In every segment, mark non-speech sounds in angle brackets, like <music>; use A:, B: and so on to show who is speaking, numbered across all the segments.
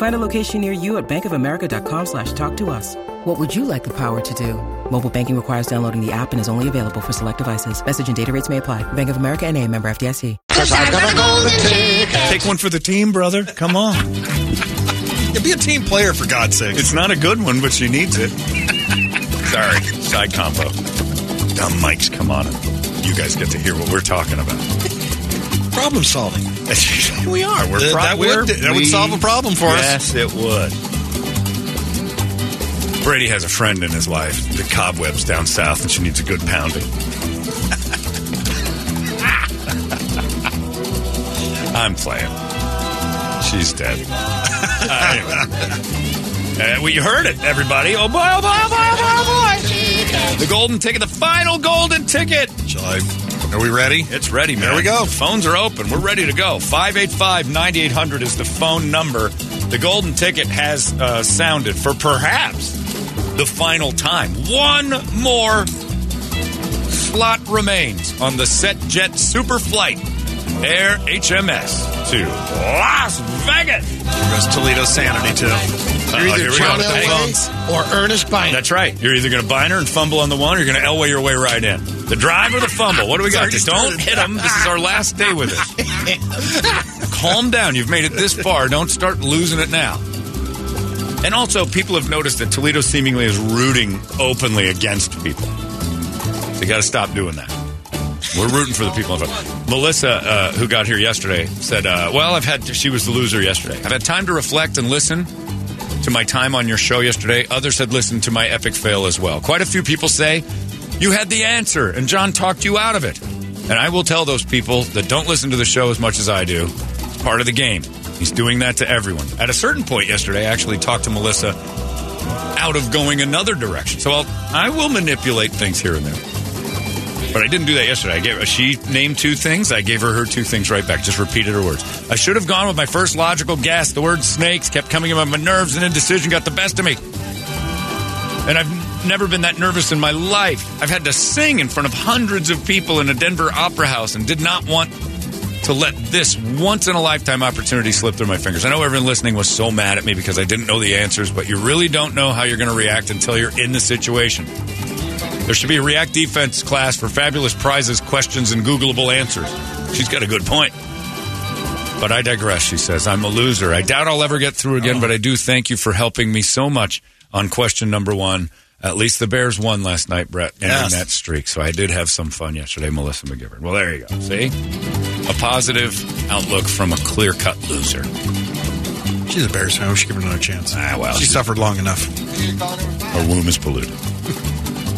A: Find a location near you at bankofamerica.com slash talk to us. What would you like the power to do? Mobile banking requires downloading the app and is only available for select devices. Message and data rates may apply. Bank of America and a member FDIC.
B: Take one for the team, brother. Come on.
C: Yeah, be a team player for God's sake.
B: It's not a good one, but she needs it. Sorry, side combo. Dumb mics, come on. You guys get to hear what we're talking about.
C: Problem solving.
B: we are. We're
C: Th-
B: pro-
C: that would-
B: we're-
C: that would solve a problem for us.
B: Yes, it would. Brady has a friend in his life, the cobwebs down south, and she needs a good pounding. <laughs> I'm playing. She's dead. Uh, <laughs> anyway. Uh, well, you heard it, everybody. Oh boy, oh boy, oh boy, oh boy, oh boy. The golden ticket, the final golden ticket.
C: Shall I? Are we ready?
B: It's ready, man.
C: There we go.
B: The phones are open. We're ready to go. 585 9800 is the phone number. The golden ticket has uh, sounded for perhaps the final time. One more slot remains on the SetJet Super Flight Air HMS to Las Vegas.
C: There goes Toledo Sanity, too. You're either
B: we
C: John. Elway
D: or Earnest Byner.
B: That's right. You're either going to bind her and fumble on the one, or you're going to Elway your way right in. The drive or the fumble. What do we got?
C: It's
B: Don't hit him. This is our last day with us. <laughs> Calm down. You've made it this far. Don't start losing it now. And also, people have noticed that Toledo seemingly is rooting openly against people. You got to stop doing that. We're rooting for the people. Melissa, uh, who got here yesterday, said, uh, "Well, I've had she was the loser yesterday. I've had time to reflect and listen to my time on your show yesterday. Others had listened to my epic fail as well. Quite a few people say you had the answer, and John talked you out of it. And I will tell those people that don't listen to the show as much as I do. It's part of the game. He's doing that to everyone. At a certain point yesterday, I actually talked to Melissa out of going another direction. So I'll, I will manipulate things here and there. But I didn't do that yesterday. I gave she named two things. I gave her her two things right back. Just repeated her words. I should have gone with my first logical guess. The word snakes kept coming in my nerves, and indecision got the best of me. And I've never been that nervous in my life. I've had to sing in front of hundreds of people in a Denver opera house, and did not want to let this once in a lifetime opportunity slip through my fingers. I know everyone listening was so mad at me because I didn't know the answers, but you really don't know how you're going to react until you're in the situation. There should be a React defense class for fabulous prizes, questions, and Googleable answers. She's got a good point. But I digress, she says. I'm a loser. I doubt I'll ever get through again, oh. but I do thank you for helping me so much on question number one. At least the Bears won last night, Brett, ending
C: Yes.
B: that streak. So I did have some fun yesterday, Melissa McGivern. Well, there you go. See? A positive outlook from a clear cut loser.
C: She's a Bears fan. We should give her another chance.
B: Ah, well,
C: she
B: she-
C: suffered long enough.
B: Her womb is polluted.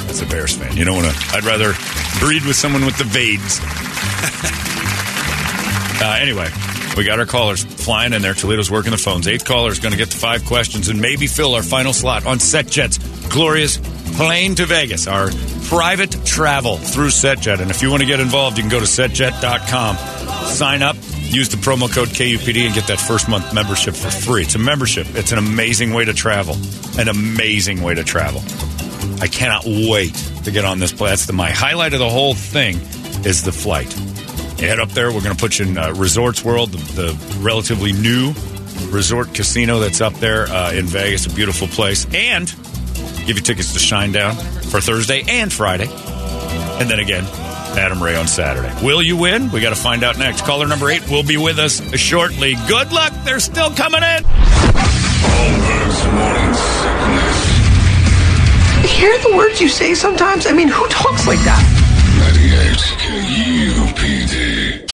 B: That's a Bears fan. You don't want to. I'd rather breed with someone with the Vades. <laughs> uh, anyway, we got our callers flying in there. Toledo's working the phones. Eighth caller is going to get to five questions and maybe fill our final slot on SetJet's glorious plane to Vegas, our private travel through SetJet. And if you want to get involved, you can go to setjet.com, sign up, use the promo code KUPD, and get that first month membership for free. It's a membership. It's an amazing way to travel. An amazing way to travel. I cannot wait to get on this plane. That's the, my highlight of the whole thing is the flight. You head up there. We're going to put you in uh, Resorts World, the, the relatively new resort casino that's up there uh, in Vegas. A beautiful place. And give you tickets to Shinedown for Thursday and Friday. And then again, Adam Ray on Saturday. Will you win? We got to find out next. Caller number eight will be with us shortly. Good luck. They're still coming in.
E: Holmberg's morning sickness.
F: Hear the words you say sometimes? I mean, who talks like that?
E: 98 KUPD.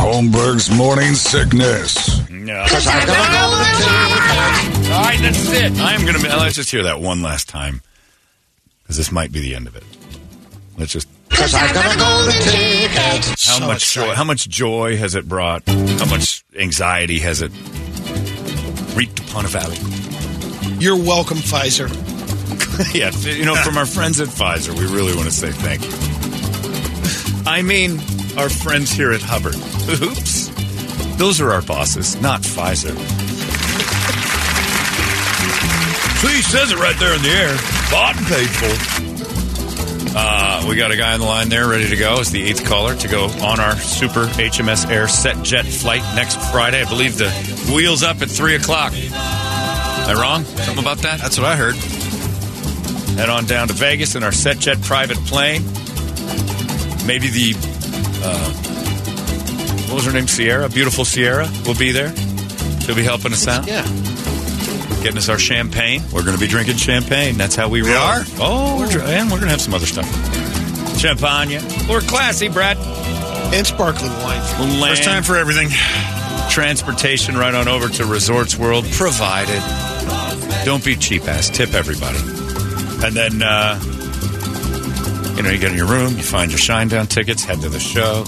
E: Holmberg's morning sickness.
B: No. All right, that's it. I'm going to. Oh, let's just hear that one last time, because this might be the end of it. Let's just. How
C: So
B: much joy?
C: exciting.
B: How much joy has it brought? How much anxiety has it reaped upon a valley?
C: You're welcome, Pfizer. <laughs>
B: yeah, you know, from our friends at Pfizer, we really want to say thank you. I mean, our friends here at Hubbard. Oops. Those are our bosses, not Pfizer. See, says it right there in the air. Bought and paid for. Uh, we got a guy on the line there ready to go as the eighth caller to go on our super HMS Air SetJet flight next Friday. I believe the wheels up at 3 o'clock. Am I wrong? Something about that?
C: That's what I heard.
B: Head on down to Vegas in our SetJet private plane. Maybe the uh, what was her name? Sierra, beautiful Sierra, will be there. She'll be helping us out,
C: Yeah.
B: getting us our champagne. We're going to be drinking champagne. That's how we roll.
C: are?
B: Oh, we're, dr- and we're going to have some other stuff. Champagne. We're classy, Brad.
C: And sparkling wine.
B: Land,
C: First time for everything.
B: transportation right on over to Resorts World provided. Don't be cheap ass. Tip everybody. And then, uh, you know, you get in your room, you find your Shinedown tickets, head to the show.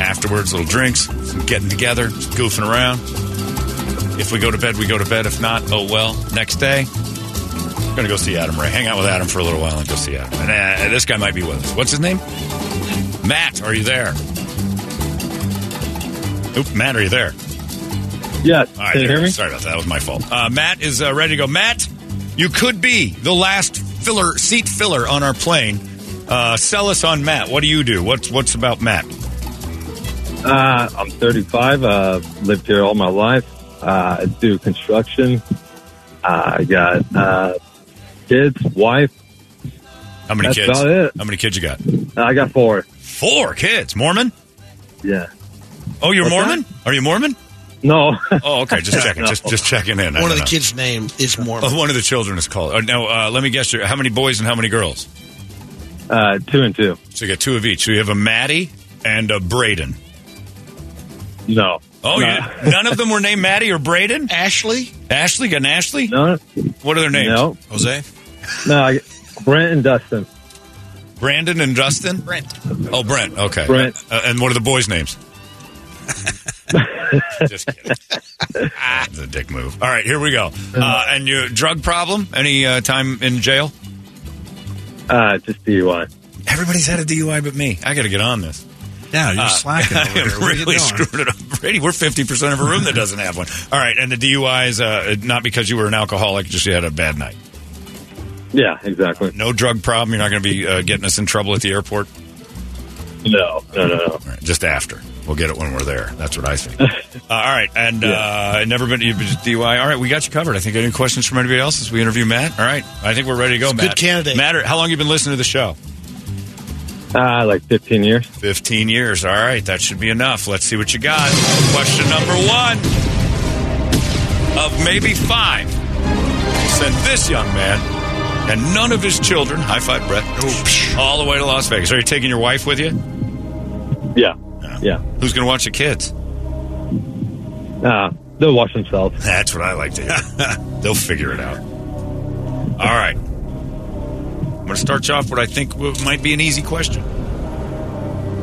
B: Afterwards, little drinks, some getting together, goofing around. If we go to bed, we go to bed. If not, oh well. Next day, we're gonna go see Adam Ray. Hang out with Adam for a little while and go see Adam. And uh, this guy might be with us. What's his name? Matt. Are you there? Oop, Matt, are you there?
G: Yes.
B: All right,
G: Can you hear me?
B: Sorry about that. That was my fault. Uh, Matt is uh, ready to go. Matt, you could be the last filler seat filler on our plane. Uh, sell us on Matt. What do you do? What's what's about Matt?
G: Uh, I'm 35. Uh, lived here all my life. Uh, I do construction. Uh, I got uh, kids, wife.
B: How many
G: That's
B: kids?
G: about it.
B: How many kids you got?
G: I got four.
B: Four kids. Mormon?
G: Yeah.
B: Oh, you're
G: What's
B: Mormon? Are you Mormon?
G: No.
B: Oh, okay. Just checking.
G: No.
B: Just just checking in. I
C: One of the
B: know.
C: kids' name is Mormon.
B: Oh, one of the children is called. Uh, now, uh, let me guess. How many boys and how many girls?
G: uh, two and two.
B: So you got two of each. So you have a Maddie and a Braden.
G: No.
B: Oh,
G: no.
B: none of them were named Maddie or Braden.
C: Ashley?
B: Ashley got an Ashley.
G: No.
B: What are their names?
G: No.
C: Jose?
G: No. I, Brent and Dustin.
B: Brandon and Dustin.
C: Brent.
B: Oh, Brent. Okay.
G: Brent.
B: Uh, and what are the boys' names? <laughs> <laughs> Just kidding. ah, it's a dick move. All right, here we go. Uh, and your drug problem? Any uh, time in jail?
G: Uh, just DUI.
B: Everybody's had a DUI but me. I got to get on this.
C: Yeah, you're
B: Uh,
C: slacking over
B: I
C: here.
B: am
C: What are you
B: really
C: doing?
B: screwing it up. Brady, we're 50% of a room that doesn't have one. All right, and the DUI is uh, not because you were an alcoholic, just you had a bad night.
G: Yeah, exactly.
B: No drug problem. You're not going to be uh, getting us in trouble at the airport.
G: No. No, no, no.
B: All right, just after. We'll get it when we're there. That's what I think. <laughs> uh, all right, and uh, never been you've been to DUI. All right, we got you covered. I think any questions from anybody else as we interview Matt? All right, I think we're ready to go.
C: He's
B: Matt,
C: good candidate.
B: Matt, how long you been listening to the show?
G: Uh, like 15 years.
B: Fifteen years. All right, that should be enough. Let's see what you got. Question number one of maybe five. Sent this young man and none of his children. High five, Brett. All the way to Las Vegas. Are you taking your wife with you?
G: Yeah. Yeah.
B: Who's going to watch the kids?
G: Uh, they'll wash themselves.
B: That's what I like to hear. <laughs> They'll figure it out. All right. I'm going to start you off what I think might be an easy question.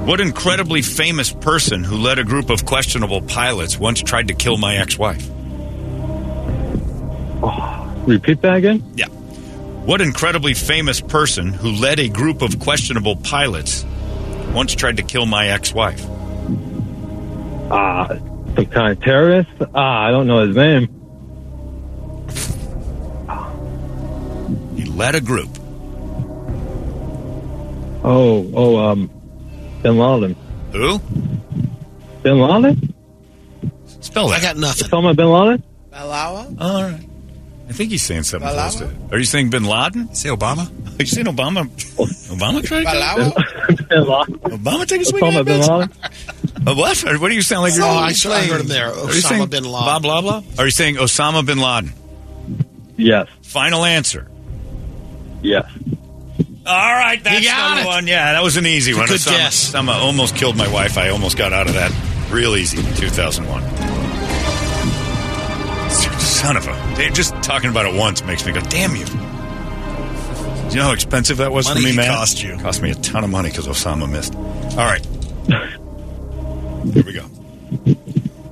B: What incredibly famous person who led a group of questionable pilots once tried to kill my ex wife?
G: Repeat that again?
B: Yeah. What incredibly famous person who led a group of questionable pilots once tried to kill my ex-wife?
G: Uh, some kind of terrorist. Ah, I don't know his name.
B: He led a group.
G: Oh, oh, um, Bin Laden.
B: Who?
G: Bin Laden?
B: Spell that.
C: I got nothing.
G: Osama Bin Laden?
C: Balawa?
B: All right. I think he's saying something
C: Balaba?
B: close to it. Are you saying Bin Laden?
C: Say Obama?
B: Are <laughs> you saying Obama? Obama tried to
G: Bin Laden.
B: Obama <laughs> take a swing
G: Osama
B: at
G: Bin? Laden?
B: Uh, what? Or What do you sound like?
C: Oh,
B: you're
C: I, saw, I heard him there.
B: Are you saying
C: Osama bin Laden.
B: blah blah. Are you saying Osama bin Laden?
G: Yes,
B: Final answer.
G: yes.
B: All right, that's
C: You got
B: the
C: it.
B: one. Yeah, that was an easy one.
C: good
B: Osama,
C: guess.
B: Osama almost killed my wife. I almost got out of that real easy. in 2001. Son of a. they- Just talking about it once makes me go, damn you. Do you know how expensive that was
C: Money
B: for me, man?
C: cost you.
B: Cost me a ton of money because Osama missed. All right. Here we go.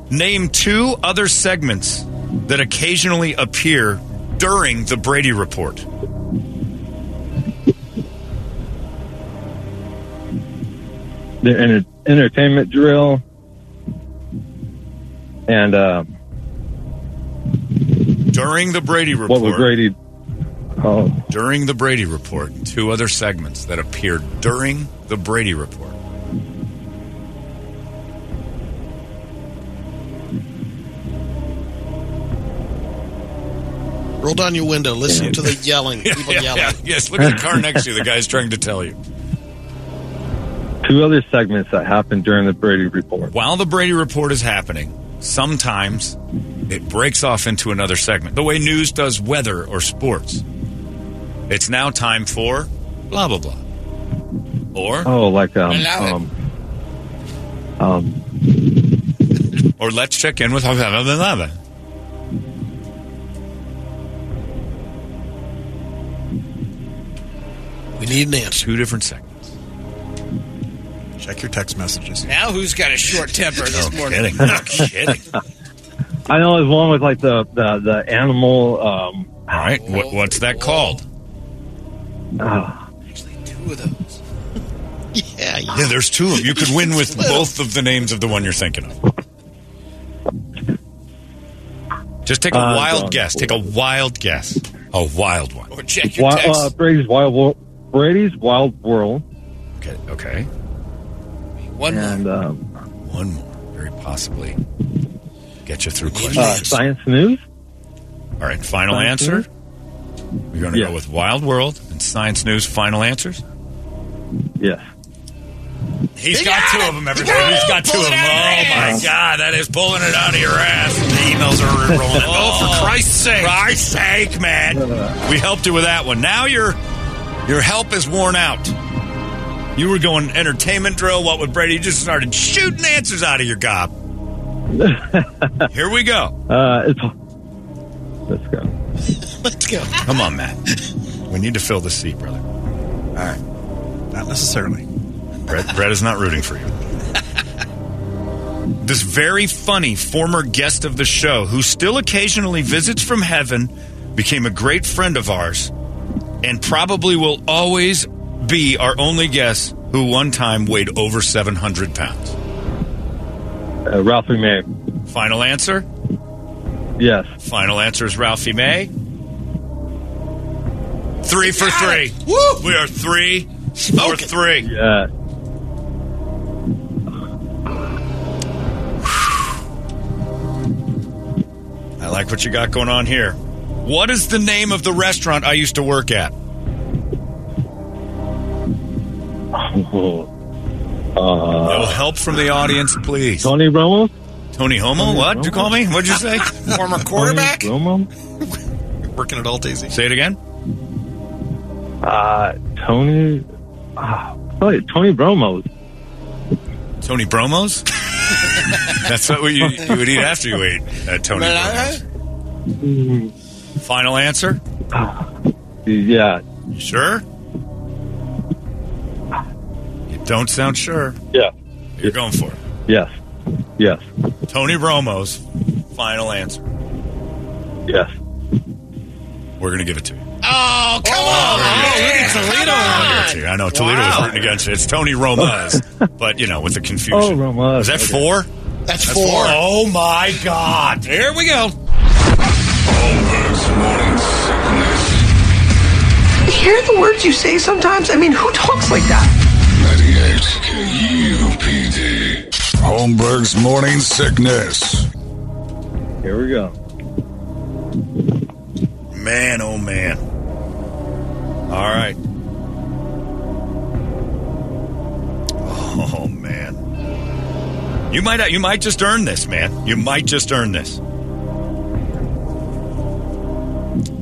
B: Name two other segments that occasionally appear during the Brady Report.
G: The enter- entertainment drill. And, uh,
B: During the Brady Report.
G: what was Brady? Oh,
B: During the Brady Report. Two other segments that appeared during the Brady Report.
C: Roll down your window. Listen to the yelling. <laughs> People
B: Yeah,
C: yelling.
B: yeah, yes, look at the car <laughs> next to you. The guy's trying to tell you.
G: two other segments that happened during the Brady report.
B: While the Brady Report is happening, sometimes it breaks off into another segment. The way news does weather or sports. It's now time for blah, blah, blah. Or,
G: Oh, like, um, um, um,
B: or let's check in with blah, blah, blah, blah, blah.
C: We need an answer.
B: Two different segments.
C: Check your text messages.
H: Now who's got a short temper this morning?
B: kidding. No <laughs> kidding.
G: I know there's one with like the, the, the animal, um,
B: All right. What, what's that called?
G: uh,
H: Actually, two of those. <laughs>
C: Yeah, yeah.
B: Yeah, there's two of them. You could win with <laughs> both of the names of the one you're thinking of. Just take a
G: Uh,
B: wild
G: don't-
B: guess. Take a wild guess. A wild one.
H: Or check your
G: Wi-
H: text.
G: uh, Brady's Wild World, Brady's Wild World,
B: Okay. Okay.
H: One more.
G: um,
B: One more. Very possibly get you through questions.
G: uh. Science News.
B: All right. Final
G: Science
B: answer.
G: News?
B: We're going to
G: Yeah.
B: go with Wild World and Science News. Final answers.
G: Yes.
B: He's
C: He
B: got,
C: got
B: two
C: it.
B: of them.
C: He
B: Everybody.
C: got
B: He's
C: it.
B: got two of them. Oh my. God, that is pulling it out of your ass.
C: The emails are rolling <laughs> in. Oh, for Christ's sake.
B: For Christ's sake, man. We helped you with that one. Now your your help is worn out. You were going entertainment drill. What with Brady? You just started shooting answers out of your gob. Here we go.
G: Uh, it's, let's go.
C: Let's go.
B: Come on, Matt. We need to fill the seat, brother. All right.
C: Not necessarily.
B: Brett, Brett is not rooting for you. This very funny former guest of the show, who still occasionally visits from heaven, became a great friend of ours, and probably will always be our only guest who one time weighed over 700 pounds.
G: Uh, Ralphie May.
B: Final answer?
G: Yes.
B: Final answer is Ralphie May. Three for three.
C: Woo!
B: We are three for
C: Smoking.
B: three.
G: Yeah.
B: I like what you got going on here. What is the name of the restaurant I used to work at? <laughs>
G: Uh,
B: No help from the audience, please.
G: Tony Romo.
B: Tony Homo? What? Did you call me? What'd you say? <laughs>
C: Former quarterback?
G: Tony Romo. <laughs>
C: Working at Alt Daisy.
B: say it again.
G: Uh, Tony. Uh, Tony Tony Romo.
B: Tony Bromos? <laughs> That's what you, you would eat after you ate at Tony Bromos. Final answer?
G: Yeah.
B: You sure? You don't sound sure.
G: Yeah.
B: You're going for it.
G: Yes. Yes.
B: Tony Romo's Final answer.
G: Yes.
B: We're going to give it to you.
H: Oh, come oh, on.
B: Toledo I know Toledo was rooting against you. It's Tony Romas, <laughs> but you know with the confusion.
G: Oh,
B: confusion.
G: Romas.
B: Is that
G: Okay.
B: four?
H: That's
B: That's
H: four.
B: Oh my God! Here we go.
E: Holmberg's morning sickness.
F: Hear the words you say sometimes? I mean, who talks like that?
E: 98 KUPD. Holmberg's morning sickness.
G: Here we go.
B: Man, oh man. All right. Oh man. You might you might just earn this, man. You might just earn this.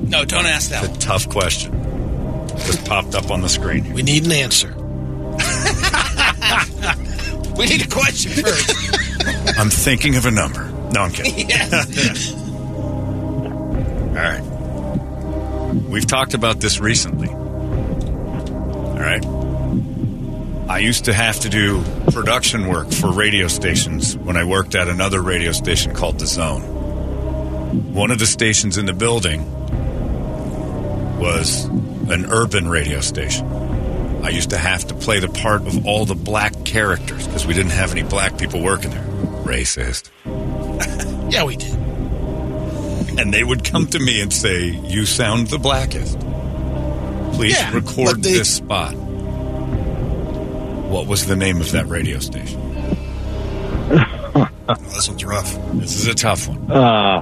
H: No, don't ask that.
B: It's a tough question. Just popped up on the screen.
I: We need an answer.
H: We need a question first. <laughs>
B: I'm thinking of a number. No, I'm kidding. <laughs>
H: yes. <laughs>
B: All right. We've talked about this recently. All right. I used to have to do production work for radio stations when I worked at another radio station called The Zone. One of the stations in the building was an urban radio station. I used to have to play the part of all the black characters because we didn't have any black people working there. Racist. <laughs>
I: Yeah, we did.
B: and they would come to me and say, "You sound the blackest. Please
I: Yeah,
B: record
I: they-
B: this spot." What was the name of that radio station? <laughs>
C: this one's rough.
B: This is a tough one.
G: Uh,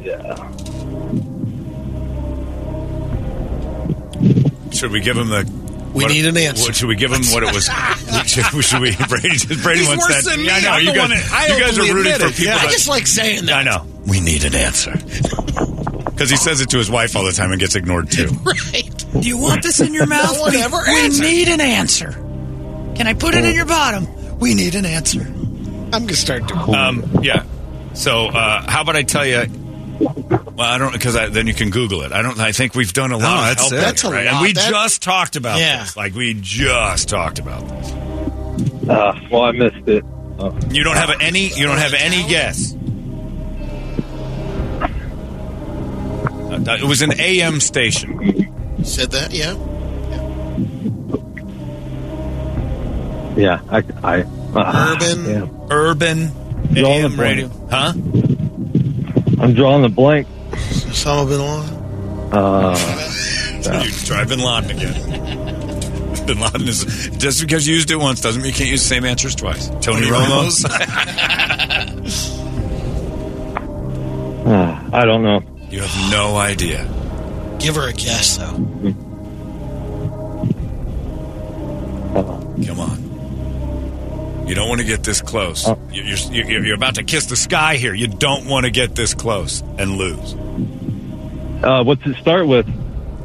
G: yeah.
B: Should we give him the?
I: We
B: what-
I: need an answer.
B: What, should we give him what it was? <laughs> <laughs> should, should we? Brady, Brady
C: He's
B: wants
C: worse
B: that.
C: than
B: Yeah, I know.
C: I'm
B: you guys,
C: that- I
B: you guys are rooting for people.
C: Yeah.
I: I just like saying that.
B: I know. We need an answer. <laughs> Because he says it to his wife all the time and gets ignored too.
I: Right.
J: Do you want this in your mouth?
I: No one
J: we, we need an answer. Can I put it in your bottom? We need an answer.
I: I'm going to start doing
B: Um, yeah. So uh, how about I tell you? Well, I don't because then you can Google it. I don't. I think we've done a lot.
C: No,
B: of
C: that's
B: help
C: it.
I: That's a
B: right?
I: lot.
B: And we
I: That-
B: just talked about
I: Yeah.
B: this. Like we just talked about this.
G: Uh, well, I missed it. Oh.
B: You don't have any. You don't have any guess. Uh, it was an AM station.
I: Said that, yeah.
G: Yeah, I, I uh,
I: Urban.
G: yeah.
B: Urban AM radio. Huh?
G: I'm drawing the blank.
I: Osama bin Laden.
G: Uh,
B: You try Bin Laden again. <laughs> Bin Laden is just because you used it once doesn't mean you can't use the same answers twice. Tony,
C: Tony
B: Romo.
G: uh, I don't know.
B: You have no idea.
I: Give her a guess, though.
B: Come on. You don't want to get this close.
G: Oh.
B: You- You're, you're, you're about to kiss the sky here. You don't want to get this close and lose.
G: Uh, what's it start with?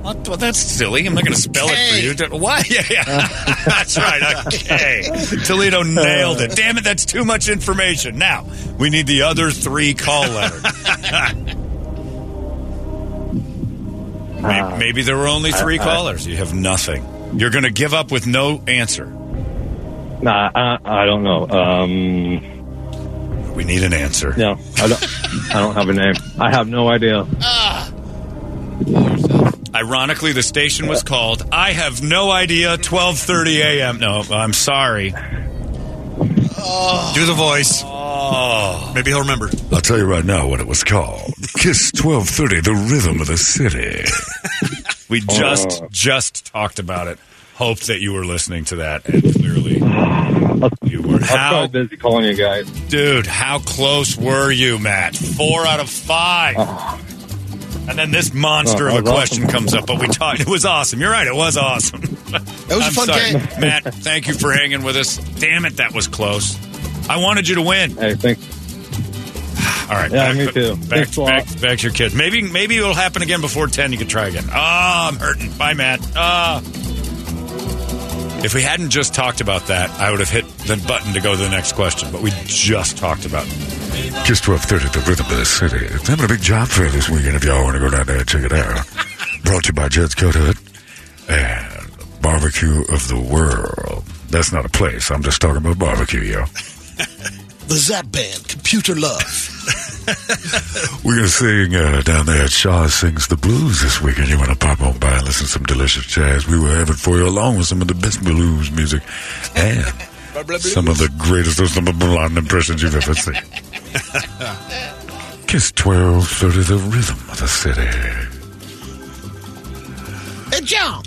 B: What? Well, that's silly. I'm not going to spell it for you. Why? <laughs> Yeah, yeah. Uh. <laughs> that's right. Okay. Toledo uh. nailed it. Damn it, that's too much information. Now, we need the other three call letters. <laughs> maybe, maybe there were only uh, three
G: I- I-
B: callers. You have nothing. You're going to give up with no answer.
G: Nah, I, I don't know. Um,
B: We need an answer.
G: no, I don't. I don't have a name. I have no idea.
B: Ironically, the station was called I have no idea 12:30 a.m. No, I'm sorry.
C: Do the voice.
B: Oh.
C: Maybe he'll remember.
E: I'll tell you right now what it was called. Kiss 1230, the rhythm of the city.
B: We just
G: Oh.
B: just talked about it. Hope that you were listening to that, and clearly you were.
G: I'm
B: How,
G: probably busy calling you guys.
B: dude? How close were you, Matt? Four out of five. And then this monster
G: Oh,
B: of a question
G: awesome.
B: comes up, but we talked. It was awesome. You're right. It was awesome.
I: That was a
B: I'm
I: fun
B: sorry.
I: game.
B: Matt. Thank you for hanging with us. Damn it, that was close. I wanted you to win.
G: Hey, thanks. <sighs>
B: All right.
G: Yeah,
B: back,
G: me too.
B: Back,
G: Thanks a lot.
B: back, back to your kids. Maybe, maybe it'll happen again before ten. You can try again. Ah, I'm hurting. Bye, Matt. Ah. If we hadn't just talked about that, I would have hit the button to go to the next question. But we just talked about. it.
E: Kiss 1230, the rhythm of the city. It's having a big job fair this weekend if y'all want to go down there and check it out. Brought to you by Jed's Coat Hut and Barbecue of the World. That's not a place. I'm just talking about barbecue, yo. <laughs>
I: The Zapp Band, Computer Love. <laughs>
E: We're going to sing uh, down there at Shaw Sings the Blues this weekend. You want to pop on by and listen to some delicious jazz. We will have it for you along with some of the best blues music and some of the greatest of some of the blonde impressions you've ever seen. <laughs> Kiss 1230, the rhythm of the city.
I: Hey, John.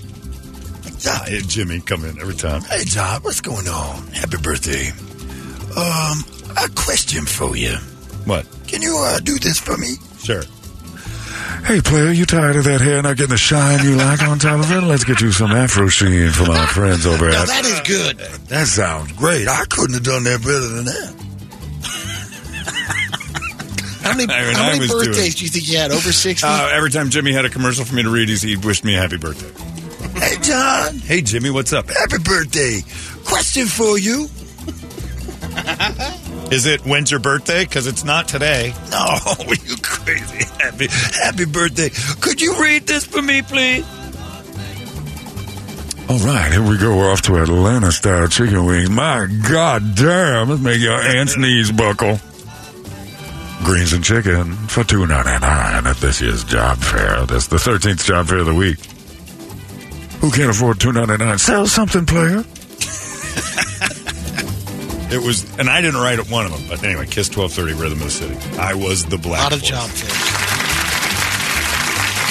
B: Ah, hey, Jimmy, come in every time.
K: Hey, John, what's going on? Happy birthday. Um, a question for you.
B: What?
K: Can you uh, do this for me?
B: Sure.
E: Hey, player, you tired of that hair not getting the shine you like on top of it? Let's get you some Afro Sheen from our friends over
I: Now
E: at.
I: that is good.
K: That sounds great. I couldn't have done that better than that. <laughs>
I: How many,
B: I
I: how many
B: was doing-
I: birthdays do you think you had? Over 60?
B: Uh, every time Jimmy had a commercial for me to read, he's- he wished me a happy birthday.
K: Hey, John.
B: Hey, Jimmy, what's up?
K: Happy birthday. Question for you. <laughs>
C: Is it when's your birthday? Because it's not today. <laughs>
K: No, <laughs> you crazy. Happy, happy birthday. Could you read this for me, please?
E: All right, here we go. We're off to Atlanta style chicken wings. My God damn, let's make your aunt's knees buckle. Greens and chicken for two ninety nine at this year's job fair. That's the thirteenth job fair of the week. Who can't afford two ninety nine? Sell something, player.
B: It was, and I didn't write one of them, but anyway, Kiss 1230, Rhythm of the City. I was the
I: A
B: black.
I: lot of
B: voice.
I: job fairs.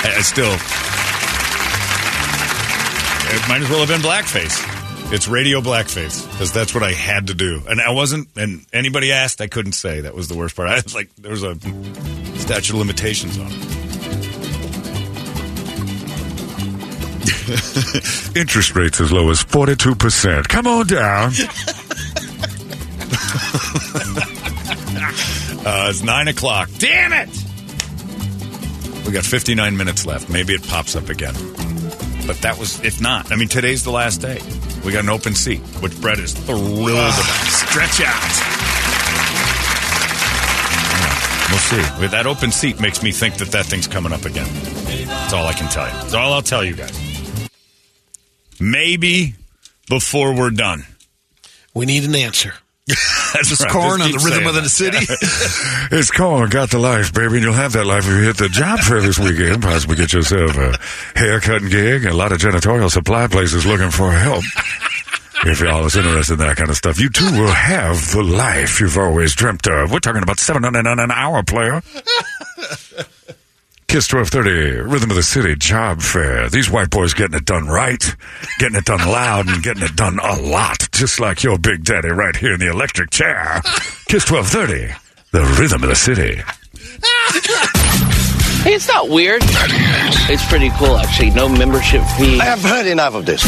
B: I, I still. It might as well have been blackface. It's radio blackface because that's what I had to do, and I wasn't. And anybody asked, I couldn't say. That was the worst part. <laughs> I was like, there was a statute of limitations on it. <laughs>
E: Interest rates as low as forty two percent. Come on down. <laughs> <laughs>
B: Uh, it's nine o'clock. Damn it! We got 59 minutes left. Maybe it pops up again. But that was, if not, I mean, today's the last day. We got an open seat, which Brett is thrilled about. <sighs> Stretch out. We'll see. With that open seat makes me think that that thing's coming up again. That's all I can tell you. That's all I'll tell you guys. Maybe before we're done.
I: We need an answer. <laughs>
B: That's
K: Just
B: right.
K: corn on the rhythm of the city. <laughs> <laughs>
E: It's corn, got the life, baby, and you'll have that life if you hit the job fair this weekend. Possibly get yourself a haircutting gig a lot of janitorial supply places looking for help. If y'all is interested in that kind of stuff, you too will have the life you've always dreamt of. We're talking about seven ninety nine an hour, player. Kiss twelve thirty, Rhythm of the City Job Fair. These white boys getting it done right, getting it done loud, and getting it done a lot, just like your big daddy right here in the electric chair. Kiss twelve thirty, the Rhythm of the City.
L: Hey, it's not weird. It's pretty cool, actually. No membership fee.
M: I have heard enough of this.